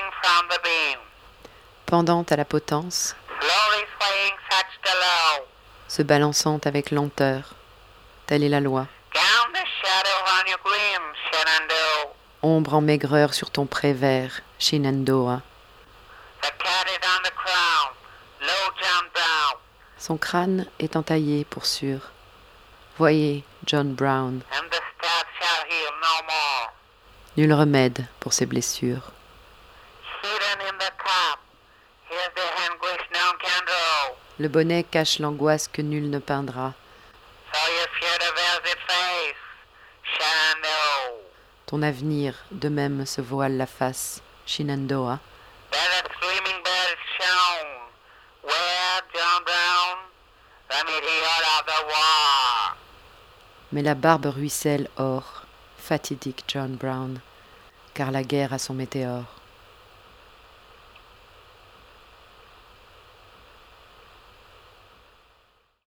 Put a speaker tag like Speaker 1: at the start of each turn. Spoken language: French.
Speaker 1: swing from the beam.
Speaker 2: pendant à la potence,
Speaker 1: Slowly swaying such to low.
Speaker 2: se balançant avec lenteur. Telle est la loi.
Speaker 1: Down the shadow on your gleam, Shenandoah.
Speaker 2: Ombre en maigreur sur ton pré vert, Shenandoah.
Speaker 1: The cat is on the crown. Low John Brown.
Speaker 2: Son crâne est entaillé pour sûr. Voyez John Brown,
Speaker 1: And the stab shall heal no more.
Speaker 2: nul remède pour ses blessures. Le bonnet cache l'angoisse que nul ne peindra. Ton avenir de même se voile la face, Shenandoah. Mais la barbe ruisselle or, fatidique John Brown, car la guerre a son météore.